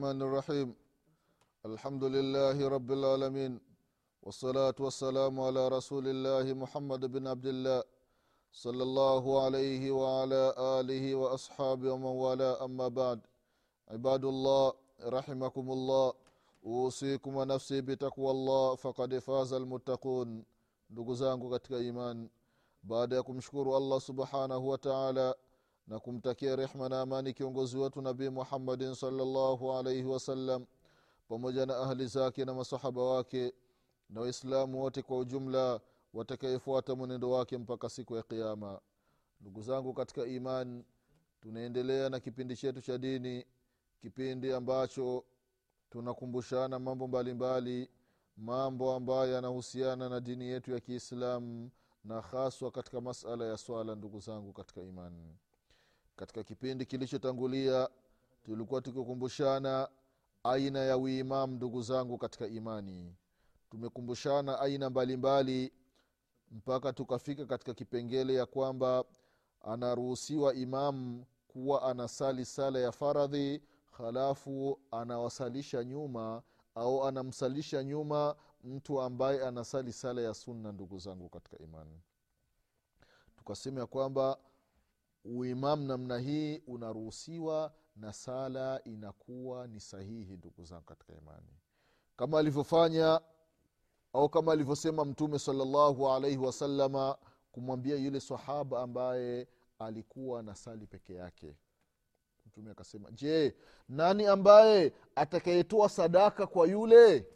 الله الرحمن الرحيم. الحمد لله رب العالمين. والصلاة والسلام على رسول الله محمد بن عبد الله صلى الله عليه وعلى آله وأصحابه ومن والاه. أما بعد عباد الله رحمكم الله. أوصيكم ونفسي بتقوى الله. فقد فاز المتقون. ndugu zangu katika iman baada subhanahu wa taala na kumtakia rehma na amani kiongozi wetu nabii muhammadin salllahu alaihi wasallam pamoja na ahli zake na masahaba wake na waislamu wote kwa ujumla watakayefuata mwenendo wake mpaka siku ya qiama ndugu zangu katika iman tunaendelea na kipindi chetu cha dini kipindi ambacho tunakumbushana mambo mbalimbali mbali, mambo ambayo yanahusiana na dini yetu ya kiislamu na haswa katika masala ya swala ndugu zangu katika imani katika kipindi kilichotangulia tulikuwa tukikumbushana aina ya uimamu ndugu zangu katika imani. Tumekumbushana aina mbalimbali mbali, mpaka tukafika katika kipengele ya kwamba anaruhusiwa imamu kuwa anasali sala ya faradhi halafu anawasalisha nyuma au anamsalisha nyuma mtu ambaye anasali sala ya sunna ndugu zangu katika imani. Tukasema ya kwamba uimamu namna hii unaruhusiwa na sala inakuwa ni sahihi ndugu zangu katika imani. Kama alivyofanya au kama alivyosema mtume salallahu alaihi wasalama kumwambia yule sahaba ambaye alikuwa na sali peke yake. Mtume akasema je nani ambaye atakayetoa sadaka kwa yule?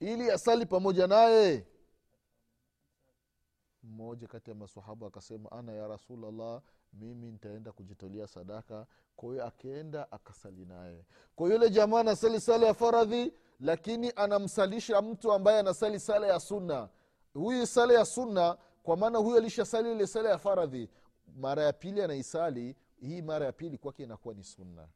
Ili asali pamoja naye mmoja kati ya masahaba akasema ana ya rasulllah mimi nitaenda kujitolea sadaka. Kwa hiyo akaenda akasali naye. Kwa yule jamaa anasali sala ya faradhi lakini anamsalisha mtu ambaye anasali sala ya sunna. Huyu sala ya sunna kwa maana huyu alishasali ile sala ya faradhi mara ya pili anaisali hii mara ya pili kwake inakuwa ni sunna.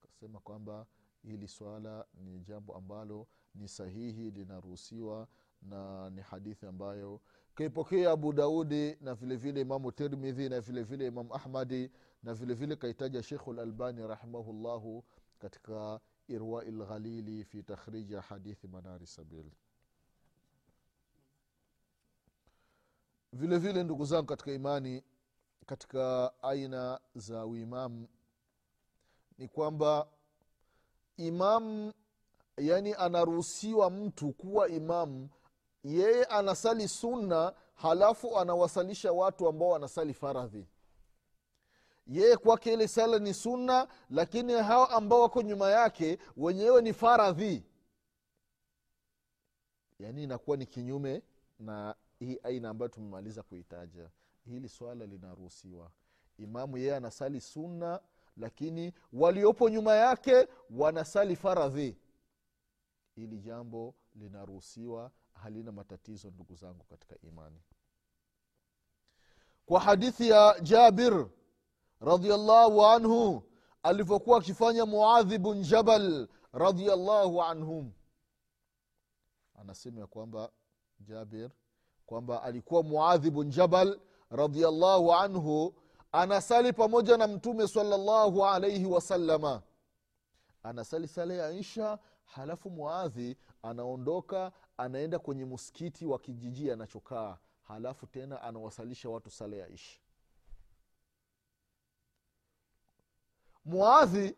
Kasema kwamba hili swala ni jambo ambalo ni sahihi linaruhusiwa na ni hadithi ambayo kaipokea abu daudi na vile vile imamu tirmidhi na vile vile imamu ahmadi na vile vile kaitaja shekhu lalbani rahimahullahu katika irwai lghalili fi takhriji hadithi manari sabil. Vile vile ndugu zangu katika imani katika aina za uimamu ni kwamba imamu yani anaruhusiwa mtu kuwa imamu yeye anasali sunna halafu anawasalisha watu ambao wanasali faradhi. Yeye kwake ile sala ni sunna lakini hao ambao wako nyuma yake wenyewe ni faradhi. Yaani inakuwa ni kinyume na hii aina ambayo tumemaliza kuitaja. Hili swala linaruhusiwa. Imamu yeye anasali sunna lakini waliopo nyuma yake wanasali faradhi. Hili jambo linaruhusiwa halina matatizo ndugu zangu katika imani. Kwa hadithi ya jabir radiallahu anhu alivyokuwa akifanya muadhi bun jabal radiallahu anhum. Anasema ya kwamba jabir kwamba alikuwa muadhi bun jabal radiallahu anhu anasali pamoja na mtume salllahu alaihi wasalama anasali sala ya isha halafu muadhi anaondoka anaenda kwenye msikiti wa kijiji anachokaa. Halafu tena anawasalisha watu sala ya isha muadhi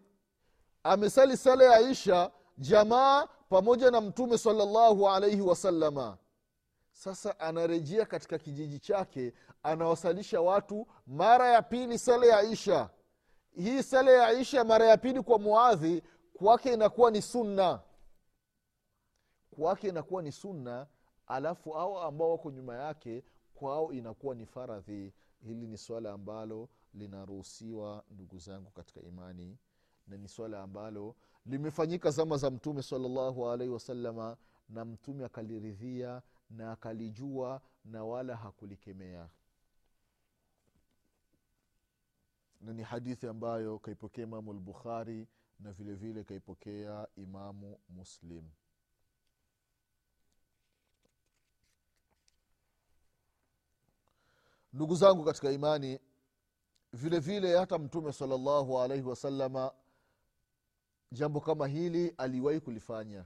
amesali sala ya isha jamaa pamoja na mtume salallahu alaihi wasalama sasa anarejea katika kijiji chake anawasalisha watu mara ya pili sala ya isha. Hii sala ya isha mara ya pili kwa muadhi kwake inakuwa ni sunna. Kwake inakuwa ni sunna alafu au ambao wako nyuma yake kwao inakuwa ni faradhi. Hili ni swala ambalo linaruhusiwa ndugu zangu katika imani na ni swala ambalo limefanyika zama za mtume salallahu alaihi wasalama na mtume akaliridhia na akalijua na wala hakulikemea. Na ni hadithi ambayo kaipokea imamu lbukhari na vile vile kaipokea imamu muslim. Ndugu zangu katika imani vile vile hata mtume salallahu alaihi wasalama jambo kama hili aliwahi kulifanya.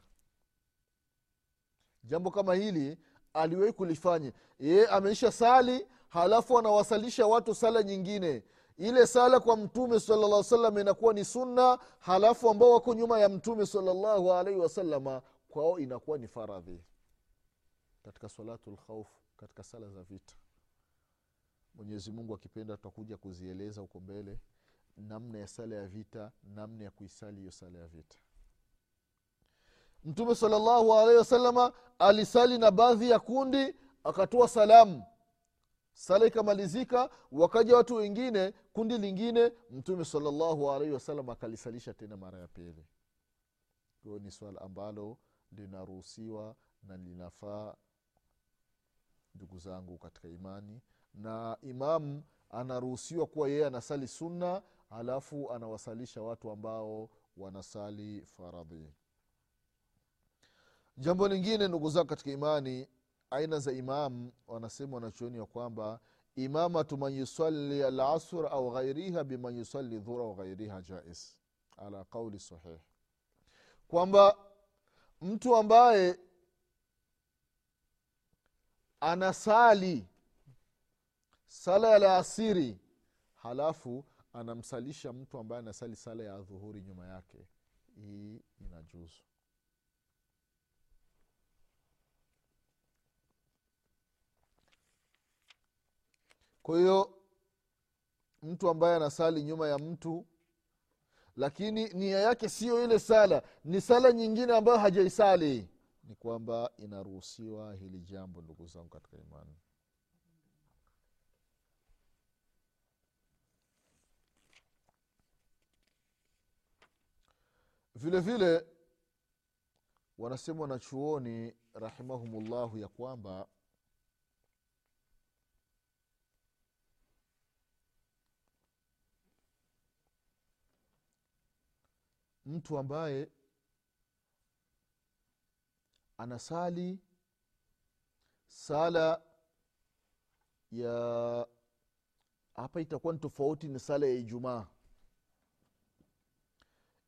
Jambo kama hili aliwahi kulifanya. Yeye ameisha sali halafu anawasalisha watu sala nyingine ile sala kwa mtume salllah salam inakuwa ni sunna halafu ambao wako nyuma ya mtume salllahu alaihi wasalama kwao inakuwa ni faradhi. Katika salatu lkhaufu katika sala za vita. Mwenyezi mungu akipenda tutakuja kuzieleza huko mbele namna ya sala ya vita namna ya kuisali hiyo sala ya vita. Mtume salllahu alaihi wasalama alisali na baadhi ya kundi akatoa salamu sala ikamalizika wakaja watu wengine kundi lingine mtume salllahu alaihi wasalam akalisalisha tena mara ya pili. Hiyo ni swala ambalo linaruhusiwa na linafaa ndugu zangu katika imani. Na imamu anaruhusiwa kuwa yeye anasali sunna alafu anawasalisha watu ambao wanasali faradhi. Jambo lingine ndugu zangu katika imani aina za imam wanasema wanachuoni ya kwamba imamatu man yusali alasr au ghairiha biman yusali dhura au ghairiha jais. Ala qauli sahih. Kwamba mtu ambaye anasali sala ya laasiri halafu anamsalisha mtu ambaye anasali sala ya dhuhuri nyuma yake hii inajuzu kwa hiyo mtu ambaye anasali nyuma ya mtu lakini nia yake siyo ile sala. Ni sala nyingine ambayo hajaisali. Ni kwamba inaruhusiwa hili jambo ndugu zangu katika imani. Vile vile wanasema wanachuoni rahimahumullahu ya kwamba mtu ambaye anasali sala ya hapa itakuwa ni tofauti na sala ya ijumaa.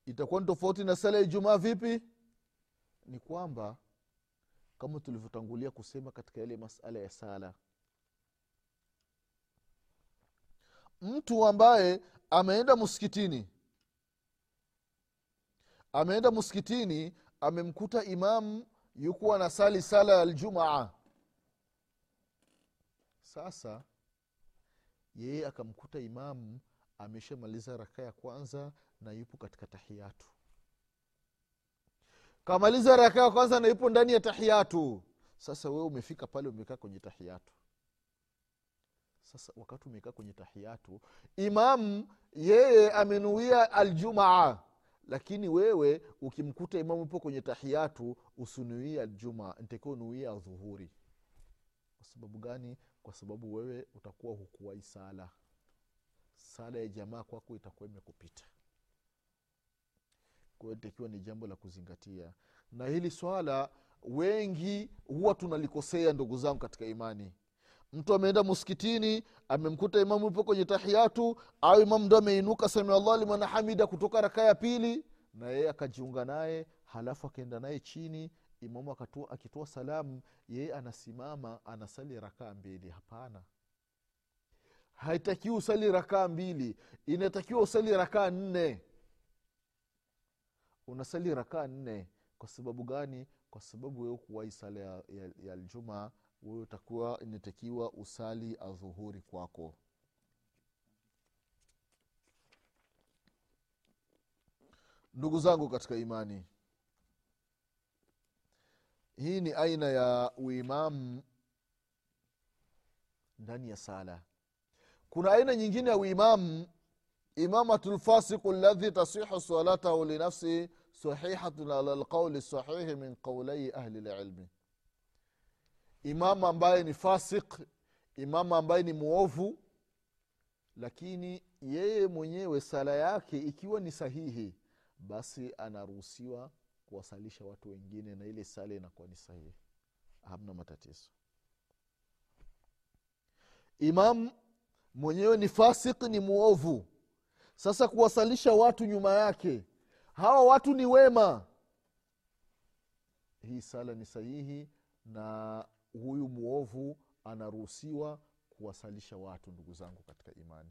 Itakuwa ni tofauti na sala ya ijumaa vipi? Ni kwamba kama tulivyotangulia kusema katika yale masala ya sala mtu ambaye ameenda msikitini ameenda msikitini amemkuta imamu yukuwa na sali sala ya ljumaa sasa yeye akamkuta imamu ameshamaliza raka ya kwanza na yupo katika tahiyatu. Kamaliza raka ya kwanza na yupo ndani ya tahiyatu. Sasa wewe umefika pale umekaa kwenye tahiyatu. Sasa wakati umekaa kwenye tahiyatu imamu yeye amenuia aljumaa lakini wewe ukimkuta imamu upo kwenye tahiyatu usinuia aljuma ntakiwa unuia dhuhuri kwa sababu gani? Kwa sababu wewe utakuwa hukuwai sala. Sala ya jamaa kwako itakuwa imekupita. Kwahiyo itakiwa ni jambo la kuzingatia. Na hili swala wengi huwa tunalikosea ndugu zangu katika imani mtu ameenda muskitini amemkuta imamu yupo kwenye tahiyatu au imamu ndo ameinuka samiallah liman hamida kutoka raka ya pili na yeye akajiunga naye halafu akaenda naye chini imamu akitoa salamu yeye anasimama anasali rakaa mbili. Hapana. Haitakiwi usali rakaa mbili. Inatakiwa usali rakaa nne. Unasali rakaa nne. Kwa sababu gani? Kwa sababu wewe sala ya, ya, ya aljumaa wewe utakuwa inatakiwa usali adhuhuri kwako. Ndugu zangu katika imani hii ni aina ya uimamu ndani ya sala. Kuna aina nyingine ya uimamu imamatu lfasiqu ladhi tasihu salatahu linafsihi sahihatun ala lqauli sahihi min qaulai ahli lilmi imamu ambaye ni fasik imamu ambaye ni mwovu lakini yeye mwenyewe sala yake ikiwa ni sahihi basi anaruhusiwa kuwasalisha watu wengine na ile sala inakuwa ni sahihi. Hamna matatizo. Imam mwenyewe ni fasik ni mwovu sasa kuwasalisha watu nyuma yake hawa watu ni wema. Hii sala ni sahihi na huyu mwovu anaruhusiwa kuwasalisha watu ndugu zangu katika imani.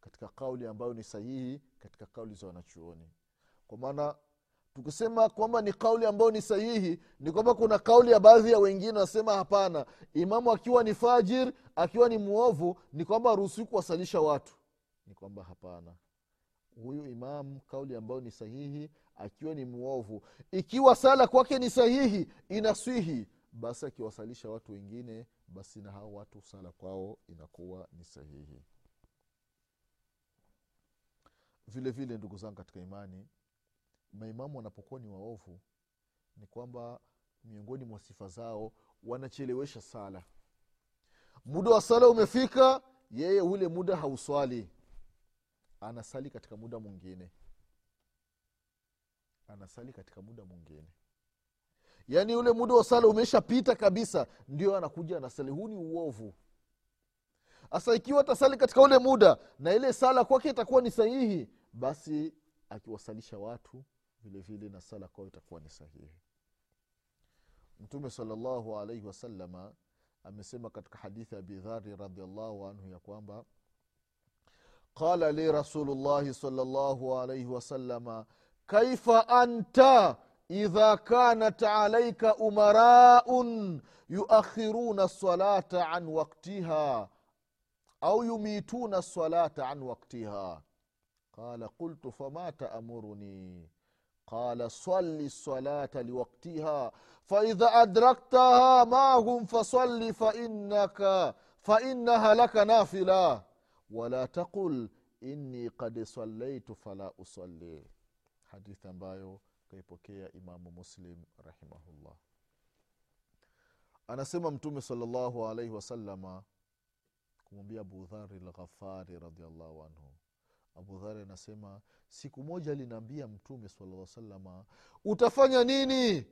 Katika kauli ambayo ni sahihi katika kauli za wanachuoni. Kwa maana tukisema kwamba ni kauli ambayo ni sahihi ni kwamba kuna kauli ya baadhi ya wengine wanasema hapana. Imamu akiwa ni fajir akiwa ni mwovu ni kwamba aruhusiwi kuwasalisha watu. Ni kwamba hapana. Huyu imamu kauli ambayo ni sahihi akiwa ni mwovu. Ikiwa sala kwake ni sahihi inaswihi. Basi akiwasalisha watu wengine basi na hao watu sala kwao inakuwa ni sahihi. Vile vile ndugu zangu katika imani maimamu wanapokuwa ni waovu ni kwamba miongoni mwa sifa zao wanachelewesha sala. Muda wa sala umefika yeye ule muda hauswali. Anasali katika muda mwingine anasali katika muda mwingine. Yaani ule muda wa sala umeshapita kabisa ndio anakuja anasali. Huu ni uovu. Hasa ikiwa atasali katika ule muda na ile sala kwake itakuwa ni sahihi basi akiwasalisha watu vilevile vile na sala kwao itakuwa ni sahihi. Mtume salllahu alaihi wasalama amesema katika hadithi ya abidhari radiallahu anhu ya kwamba qala li rasulullahi salllahu alaihi wasalama كيف أنت إذا كانت عليك أمراء يؤخرون الصلاة عن وقتها أو يميتون الصلاة عن وقتها؟ قال قلت فما تأمرني؟ قال صل الصلاة لوقتها فإذا أدركتها معهم فصل فإنك فإنها لك نافلة. ولا تقل إني قد صليت فلا أصلي. hadithi ambayo kaipokea imamu muslim rahimahullah. Anasema mtume salllahu alaihi wasalama kumwambia abudhari lghafari radiallahu anhu. Abudhari anasema siku moja alinaambia mtume salaa salama utafanya nini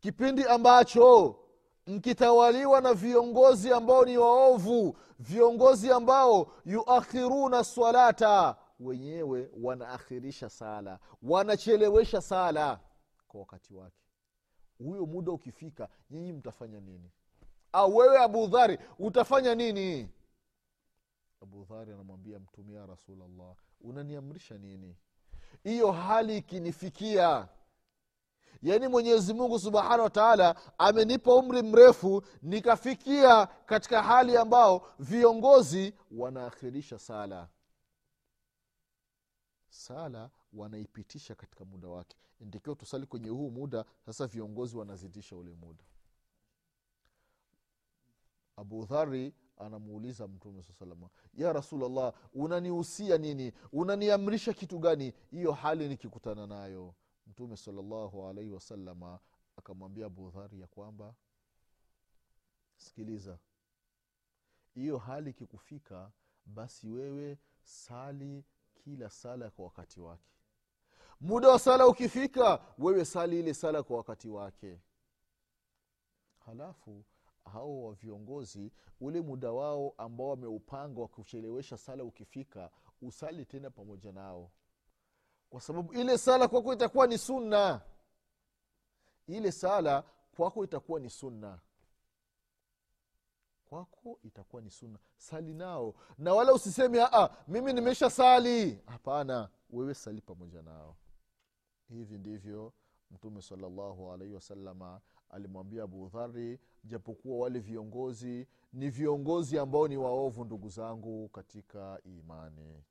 kipindi ambacho mkitawaliwa na viongozi ambao ni waovu viongozi ambao yuakhiruna swalata wenyewe wanaakhirisha sala. Wanachelewesha sala kwa wakati wake. Huyo muda ukifika nyinyi mtafanya nini? Au wewe abudhari utafanya nini? Abudhari anamwambia mtumia ya rasulllah unaniamrisha nini? Hiyo hali ikinifikia yaani mwenyezi mungu subhanahu wa amenipa umri mrefu nikafikia katika hali ambao viongozi wanaakhirisha sala sala wanaipitisha katika muda wake. Ndikiwa tusali kwenye huu muda sasa viongozi wanazidisha ule muda. Abu dhari anamuuliza mtume saa salama ya rasulllah unanihusia nini? Unaniamrisha kitu gani? Hiyo hali nikikutana nayo. Mtume salallahu alaihi wasalama akamwambia abudhari ya kwamba sikiliza hiyo hali ikikufika basi wewe sali kila sala kwa wakati wake. Muda wa sala ukifika wewe sali ile sala kwa wakati wake. Halafu hao wa viongozi ule muda wao ambao wameupanga wa kuchelewesha sala ukifika usali tena pamoja nao. Kwa sababu ile sala kwako itakuwa ni sunna. Ile sala kwako itakuwa ni sunna kwako itakuwa ni sunna. Sali nao. Na wala usiseme aa mimi nimesha sali. Hapana wewe sali pamoja nao. Hivi ndivyo mtume salallahu alaihi wasalama alimwambia abu dhari japokuwa wale viongozi ni viongozi ambao ni waovu ndugu zangu katika imani.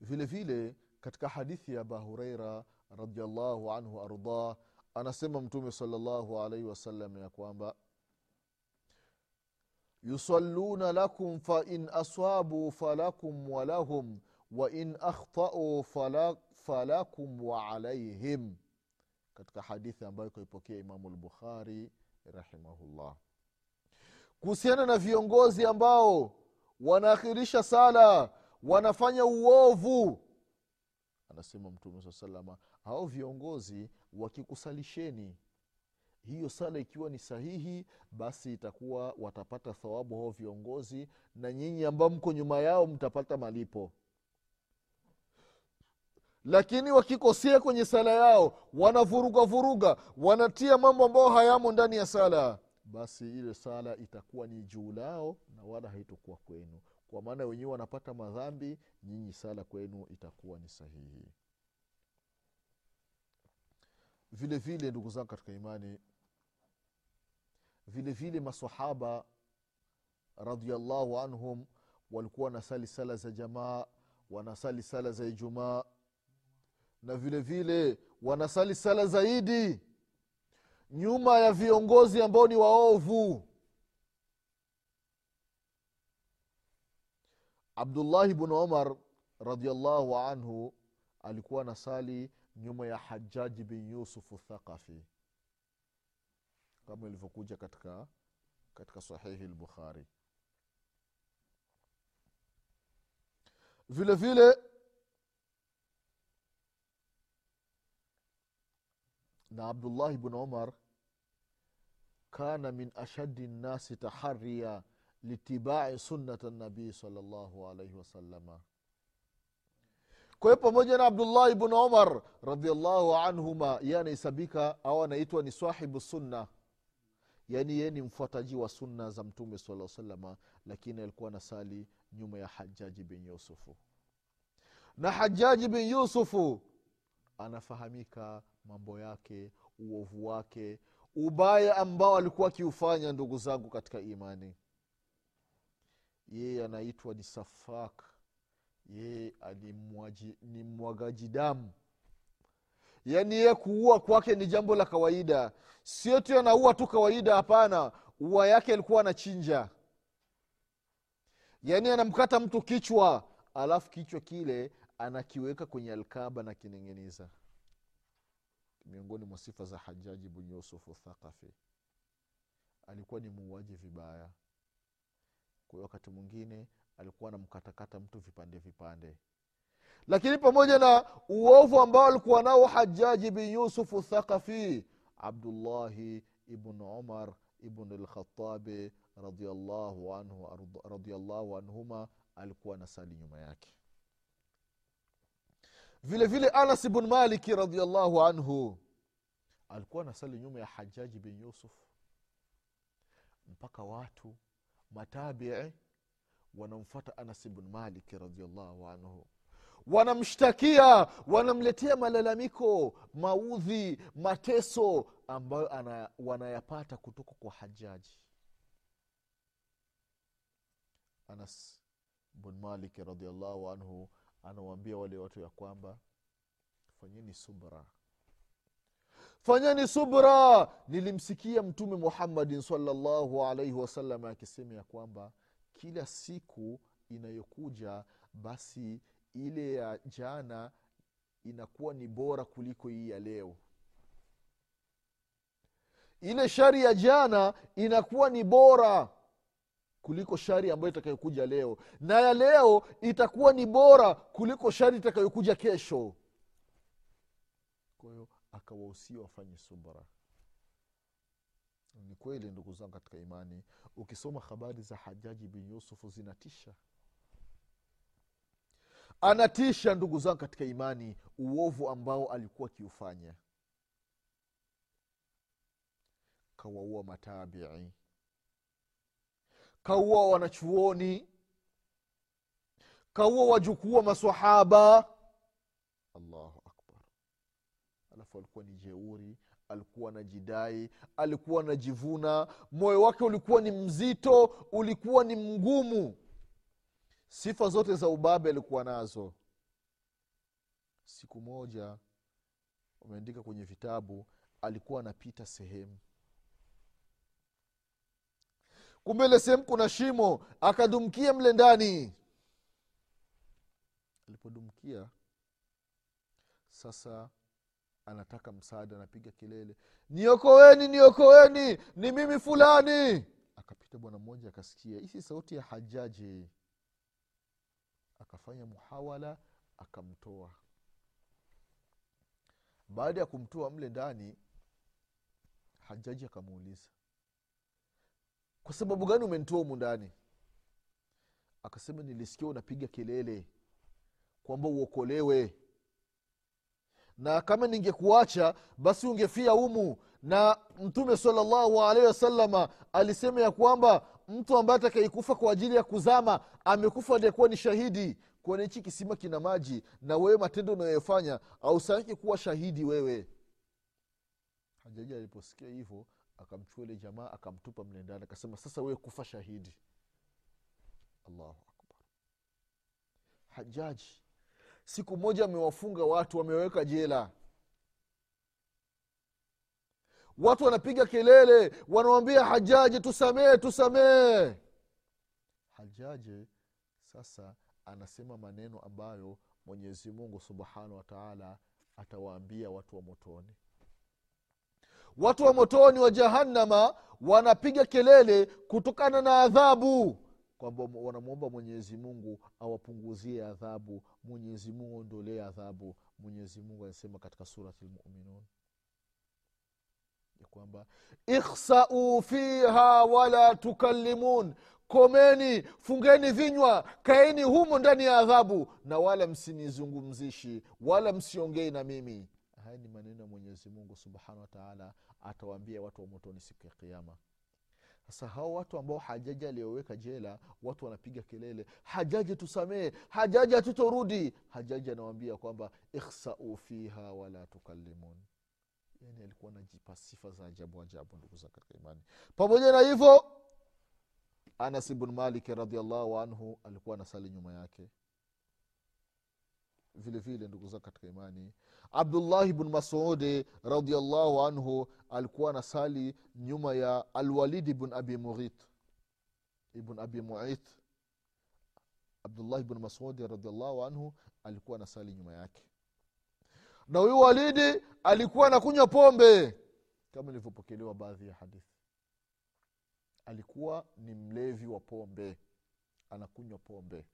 Vile vile katika hadithi ya aba hureira radiallahu anhu ardah anasema mtume salallahu alaihi wasallam ya kwamba yusalluna lakum fain asabuu falakum walahum wain akhtauu falakum waalaihim katika hadithi ambayo kaipokea imamu lbukhari rahimahullah. Kuhusiana na viongozi ambao wanaakhirisha sala wanafanya uovu anasema mtume saa salama hao viongozi wakikusalisheni hiyo sala ikiwa ni sahihi basi itakuwa watapata thawabu hao viongozi na nyinyi ambao mko nyuma yao mtapata malipo. Lakini wakikosea kwenye sala yao wanavuruga vuruga wanatia mambo ambayo hayamo ndani ya sala basi ile sala itakuwa ni juu lao na wala haitokuwa kwenu. Kwa maana wenyewe wanapata madhambi nyinyi sala kwenu itakuwa ni sahihi vile vile ndugu zangu katika imani vile vile masahaba radiallahu anhum walikuwa wanasali sala za jamaa wanasali sala za ijumaa na vile vile wanasali sala zaidi nyuma ya viongozi ambao ni waovu. Abdullahi bnu umar radiallahu anhu alikuwa nasali nyuma ya hajaji bin yusufu thaqafi kama ilivyokuja katika katika sahihi lbukhari vile vile na abdullahi bn umar kana min ashadi nnasi tahariya litibai sunnata nabii salllahu alaihi wasalama kwa hiyo pamoja na abdullahi bn umar radiallahu anhuma ye anahesabika au anaitwa ni sahibu sunna. Yaani yeye ni mfuataji wa sunna za mtume sala salama lakini alikuwa na sali nyuma ya hajaji bin yusufu na hajaji bin yusufu anafahamika mambo yake uovu wake ubaya ambao alikuwa akiufanya ndugu zangu katika imani. Yeye anaitwa ni safak yeye ni mwagaji damu. Yaani yeye kuua kwake ni jambo la kawaida. Sio tu anaua tu kawaida hapana. Ua yake alikuwa anachinja. Yaani anamkata mtu kichwa alafu kichwa kile anakiweka kwenye alkaba na kining'iniza. Miongoni mwa sifa za hajaji bn yusufu thaqafi alikuwa ni muuaji vibaya. Kwa wakati mwingine alikuwa anamkatakata mtu vipande vipande. Lakini pamoja na uovu ambao alikuwa nao hajaji bin yusufu thaqafi abdullahi ibnu umar ibnu lkhatabi radiallahu anhu radiallahu anhuma alikuwa nasali nyuma yake. Vile vile anas bn maliki radiallahu anhu alikuwa nasali nyuma ya hajaji bin yusuf. Mpaka watu matabii wanamfata anas bn maliki radiallahu anhu. Wanamshtakia wanamletea malalamiko maudhi mateso ambayo ana, wanayapata kutoka kwa hajaji anas bn maliki radiallahu anhu anawaambia wale watu ya kwamba fanyeni subra. Fanyeni subra. Nilimsikia mtume muhammadin salllahu alaihi wasallam akisema ya kwamba kila siku inayokuja basi ile ya jana inakuwa ni bora kuliko hii ya leo. Ile shari ya jana inakuwa ni bora kuliko shari ambayo itakayokuja leo. Na ya leo itakuwa ni bora kuliko shari itakayokuja kesho. Kwa hiyo akawahusia wafanye subra ni kweli ndugu zangu katika imani. Ukisoma habari za hajaji bin yusufu zinatisha. Anatisha ndugu zangu katika imani uovu ambao alikuwa akiufanya. Kawaua matabii. Kaua wanachuoni. Kaua wajukuu wa masahaba allahu akbar. Alafu alikuwa ni jeuri alikuwa na jidai alikuwa anajivuna. Moyo wake ulikuwa ni mzito ulikuwa ni mgumu. Sifa zote za ubabe alikuwa nazo. Siku moja wameandika kwenye vitabu alikuwa anapita sehemu. Kumbe ile sehemu kuna shimo akadumkia mle ndani. Alipodumkia sasa anataka msaada anapiga kelele niokoweni niokoweni ni mimi fulani. Akapita bwana mmoja akasikia hisi sauti ya hajaji. Akafanya muhawala akamtoa. Baada ya kumtoa mle ndani hajaji akamuuliza kwa sababu gani umenitoa humu ndani? Akasema nilisikia unapiga kelele kwamba uokolewe na kama ningekuacha basi ungefia umu na mtume salllahu alaihi wasalama alisema ya kwamba mtu ambaye atakaikufa kwa ajili ya kuzama amekufa aliyekuwa ni shahidi. Kwani hichi kisima kina maji na wewe matendo unayofanya ausaki kuwa shahidi wewe. Hajaji aliposikia hivyo akamchukua ile jamaa akamtupa mle akasema sasa wewe kufa shahidi. Allahu akbar. Hajaji siku moja amewafunga watu wameweka jela. Watu wanapiga kelele wanawambia hajaji tusamee tusamee hajaji sasa anasema maneno ambayo mwenyezi mungu subhanahu wataala atawaambia watu wa motoni. Watu wa motoni wa jahannama wanapiga kelele kutokana na adhabu kwamba wanamwomba mwenyezi mungu awapunguzie adhabu. Mwenyezi mungu aondolee adhabu. Mwenyezi mungu anasema katika surati lmuminun ya kwamba ikhsau fiha wala tukallimun. Komeni fungeni vinywa kaeni humo ndani ya adhabu na wala msinizungumzishi wala msiongei na mimi. Haya ni maneno ya mwenyezi mungu subhanahu wataala atawaambia watu wa motoni siku ya kiama sasa hao watu ambao hajaji aliyoweka jela watu wanapiga kelele hajaji tusamee hajaji hatutorudi. Hajaji anawambia kwamba ikhsau fiha wala tukallimun. Yani alikuwa anajipa sifa za ajabu ajabu ndugu za katika imani. Pamoja na hivyo anas bnu malik radiallahu anhu alikuwa anasali nyuma yake vile vile ndugu zao katika imani. Abdullahi bnu masudi radiallahu anhu alikuwa anasali nyuma ya alwalidi bn abi mughit ibn abi muit abdullahi bnu masudi radiallahu anhu alikuwa anasali nyuma yake. Na huyu walidi alikuwa anakunywa pombe. Kama ilivyopokelewa baadhi ya hadithi. Alikuwa ni mlevi wa pombe. Anakunywa pombe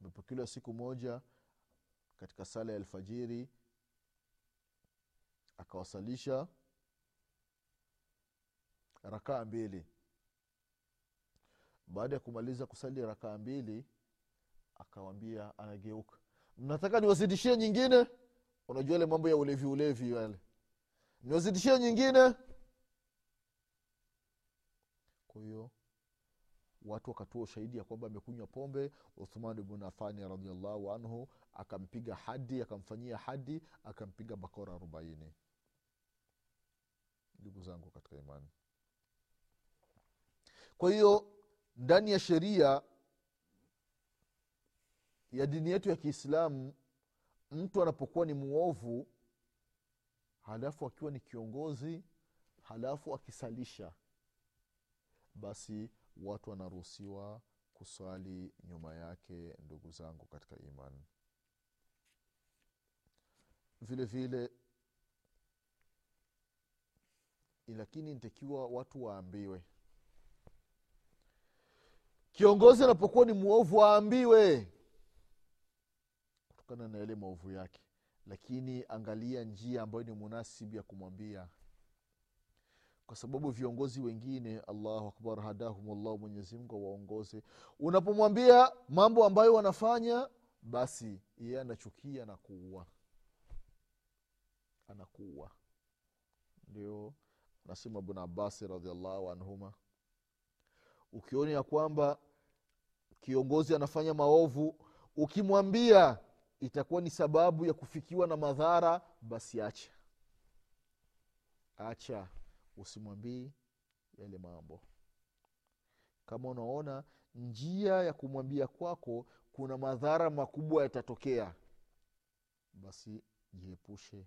imepokelewa siku moja katika sala ya alfajiri akawasalisha rakaa mbili. Baada ya kumaliza kusali rakaa mbili akawambia anageuka mnataka niwazidishie nyingine? Unajua ile mambo ya ulevi ulevi yale. Niwazidishie nyingine. Kwa hiyo watu wakatoa ushahidi ya kwamba amekunywa pombe uthman bnu afani radiallahu anhu akampiga hadi akamfanyia hadi akampiga bakora arobaini. Ndugu zangu katika imani. Kwa hiyo ndani ya sheria ya dini yetu ya kiislamu mtu anapokuwa ni mwovu halafu akiwa ni kiongozi halafu akisalisha basi watu wanaruhusiwa kuswali nyuma yake ndugu zangu katika imani. Vile vile lakini ntakiwa watu waambiwe. Kiongozi anapokuwa ni mwovu waambiwe kutokana na yale maovu yake. Lakini angalia njia ambayo ni munasibu ya kumwambia kwa sababu viongozi wengine allahu akbar hadahumullahu mwenyezimngu awaongoze. Unapomwambia mambo ambayo wanafanya basi yeye anachukia na kuua. Anakuua. Ndio anasema bnu abasi radiallahu anhuma. Ukiona ya kwamba kiongozi anafanya maovu ukimwambia itakuwa ni sababu ya kufikiwa na madhara basi acha. Acha usimwambii yale mambo. Kama unaona njia ya kumwambia kwako kuna madhara makubwa yatatokea basi jiepushe.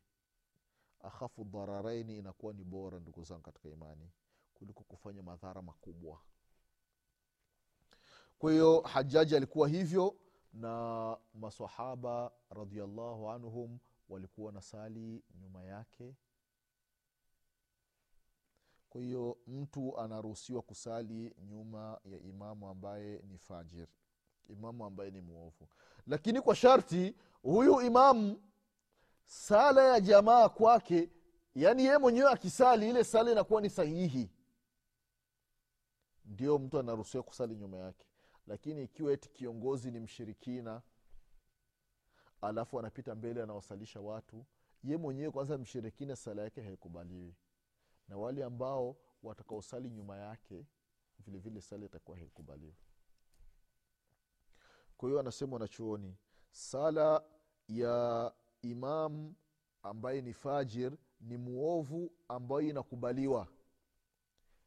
Akhafu dhararaini inakuwa ni bora ndugu zangu katika imani kuliko kufanya madhara makubwa. Kwa hiyo hajaji alikuwa hivyo na masahaba radiallahu anhum walikuwa na sali nyuma yake kwa hiyo mtu anaruhusiwa kusali nyuma ya imamu ambaye ni fajir imamu ambaye ni mwovu. Lakini kwa sharti huyu imamu sala ya jamaa kwake yaani yeye mwenyewe akisali ile sala inakuwa ni sahihi. Ndio mtu anaruhusiwa kusali nyuma yake. Lakini ikiwa eti kiongozi ni mshirikina alafu anapita mbele anawasalisha watu ye mwenyewe kwanza mshirikina sala yake haikubaliwi na wale ambao watakaosali nyuma yake vilevile sala itakuwa haikubaliwi. Kwa hiyo anasema wanachuoni sala ya imam ambaye ni fajir ni muovu ambayo inakubaliwa.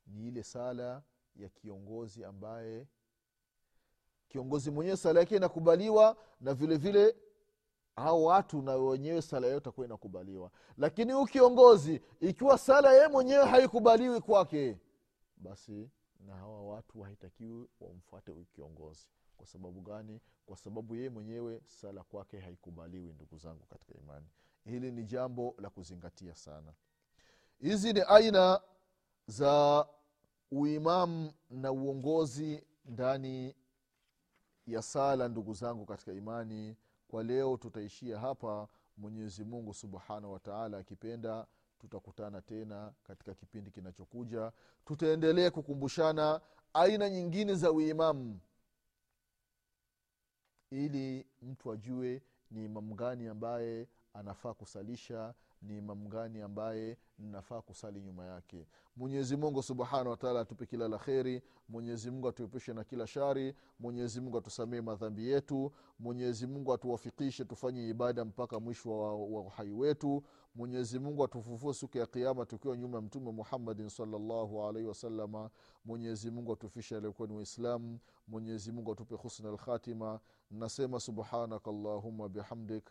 Ni ile sala ya kiongozi ambaye kiongozi mwenyewe sala yake inakubaliwa na vile vile hao watu na wenyewe sala yao itakuwa inakubaliwa. Lakini huu kiongozi ikiwa sala yeye mwenyewe haikubaliwi kwake basi na hawa watu haitakiwi wamfuate huyu kiongozi. Kwa sababu gani? Kwa sababu yeye mwenyewe sala kwake haikubaliwi ndugu zangu katika imani. Hili ni jambo la kuzingatia sana. Hizi ni aina za uimamu na uongozi ndani ya sala ndugu zangu katika imani kwa leo tutaishia hapa. Mwenyezi mungu subhanahu wataala akipenda tutakutana tena katika kipindi kinachokuja. Tutaendelea kukumbushana aina nyingine za uimamu ili mtu ajue ni imamu gani ambaye anafaa kusalisha ni imamu gani ambaye nafaa kusali nyuma yake. Mwenyezi mungu subhanahu wataala atupe kila la kheri mwenyezi atuepushe na kila shari mwenyezi mungu atusamee madhambi yetu mwenyezi mungu atuwafikishe tufanye ibada mpaka mwisho wa, wa uhai wetu mwenyezi mungu atufufue siku ya kiama tukiwa nyuma ya mtume muhammadin salllahu alaihi wasalama mwenyezi atufishe aliokuwa ni waislamu mwenyezi atupe husna lkhatima nasema subhanaka llahuma bihamdik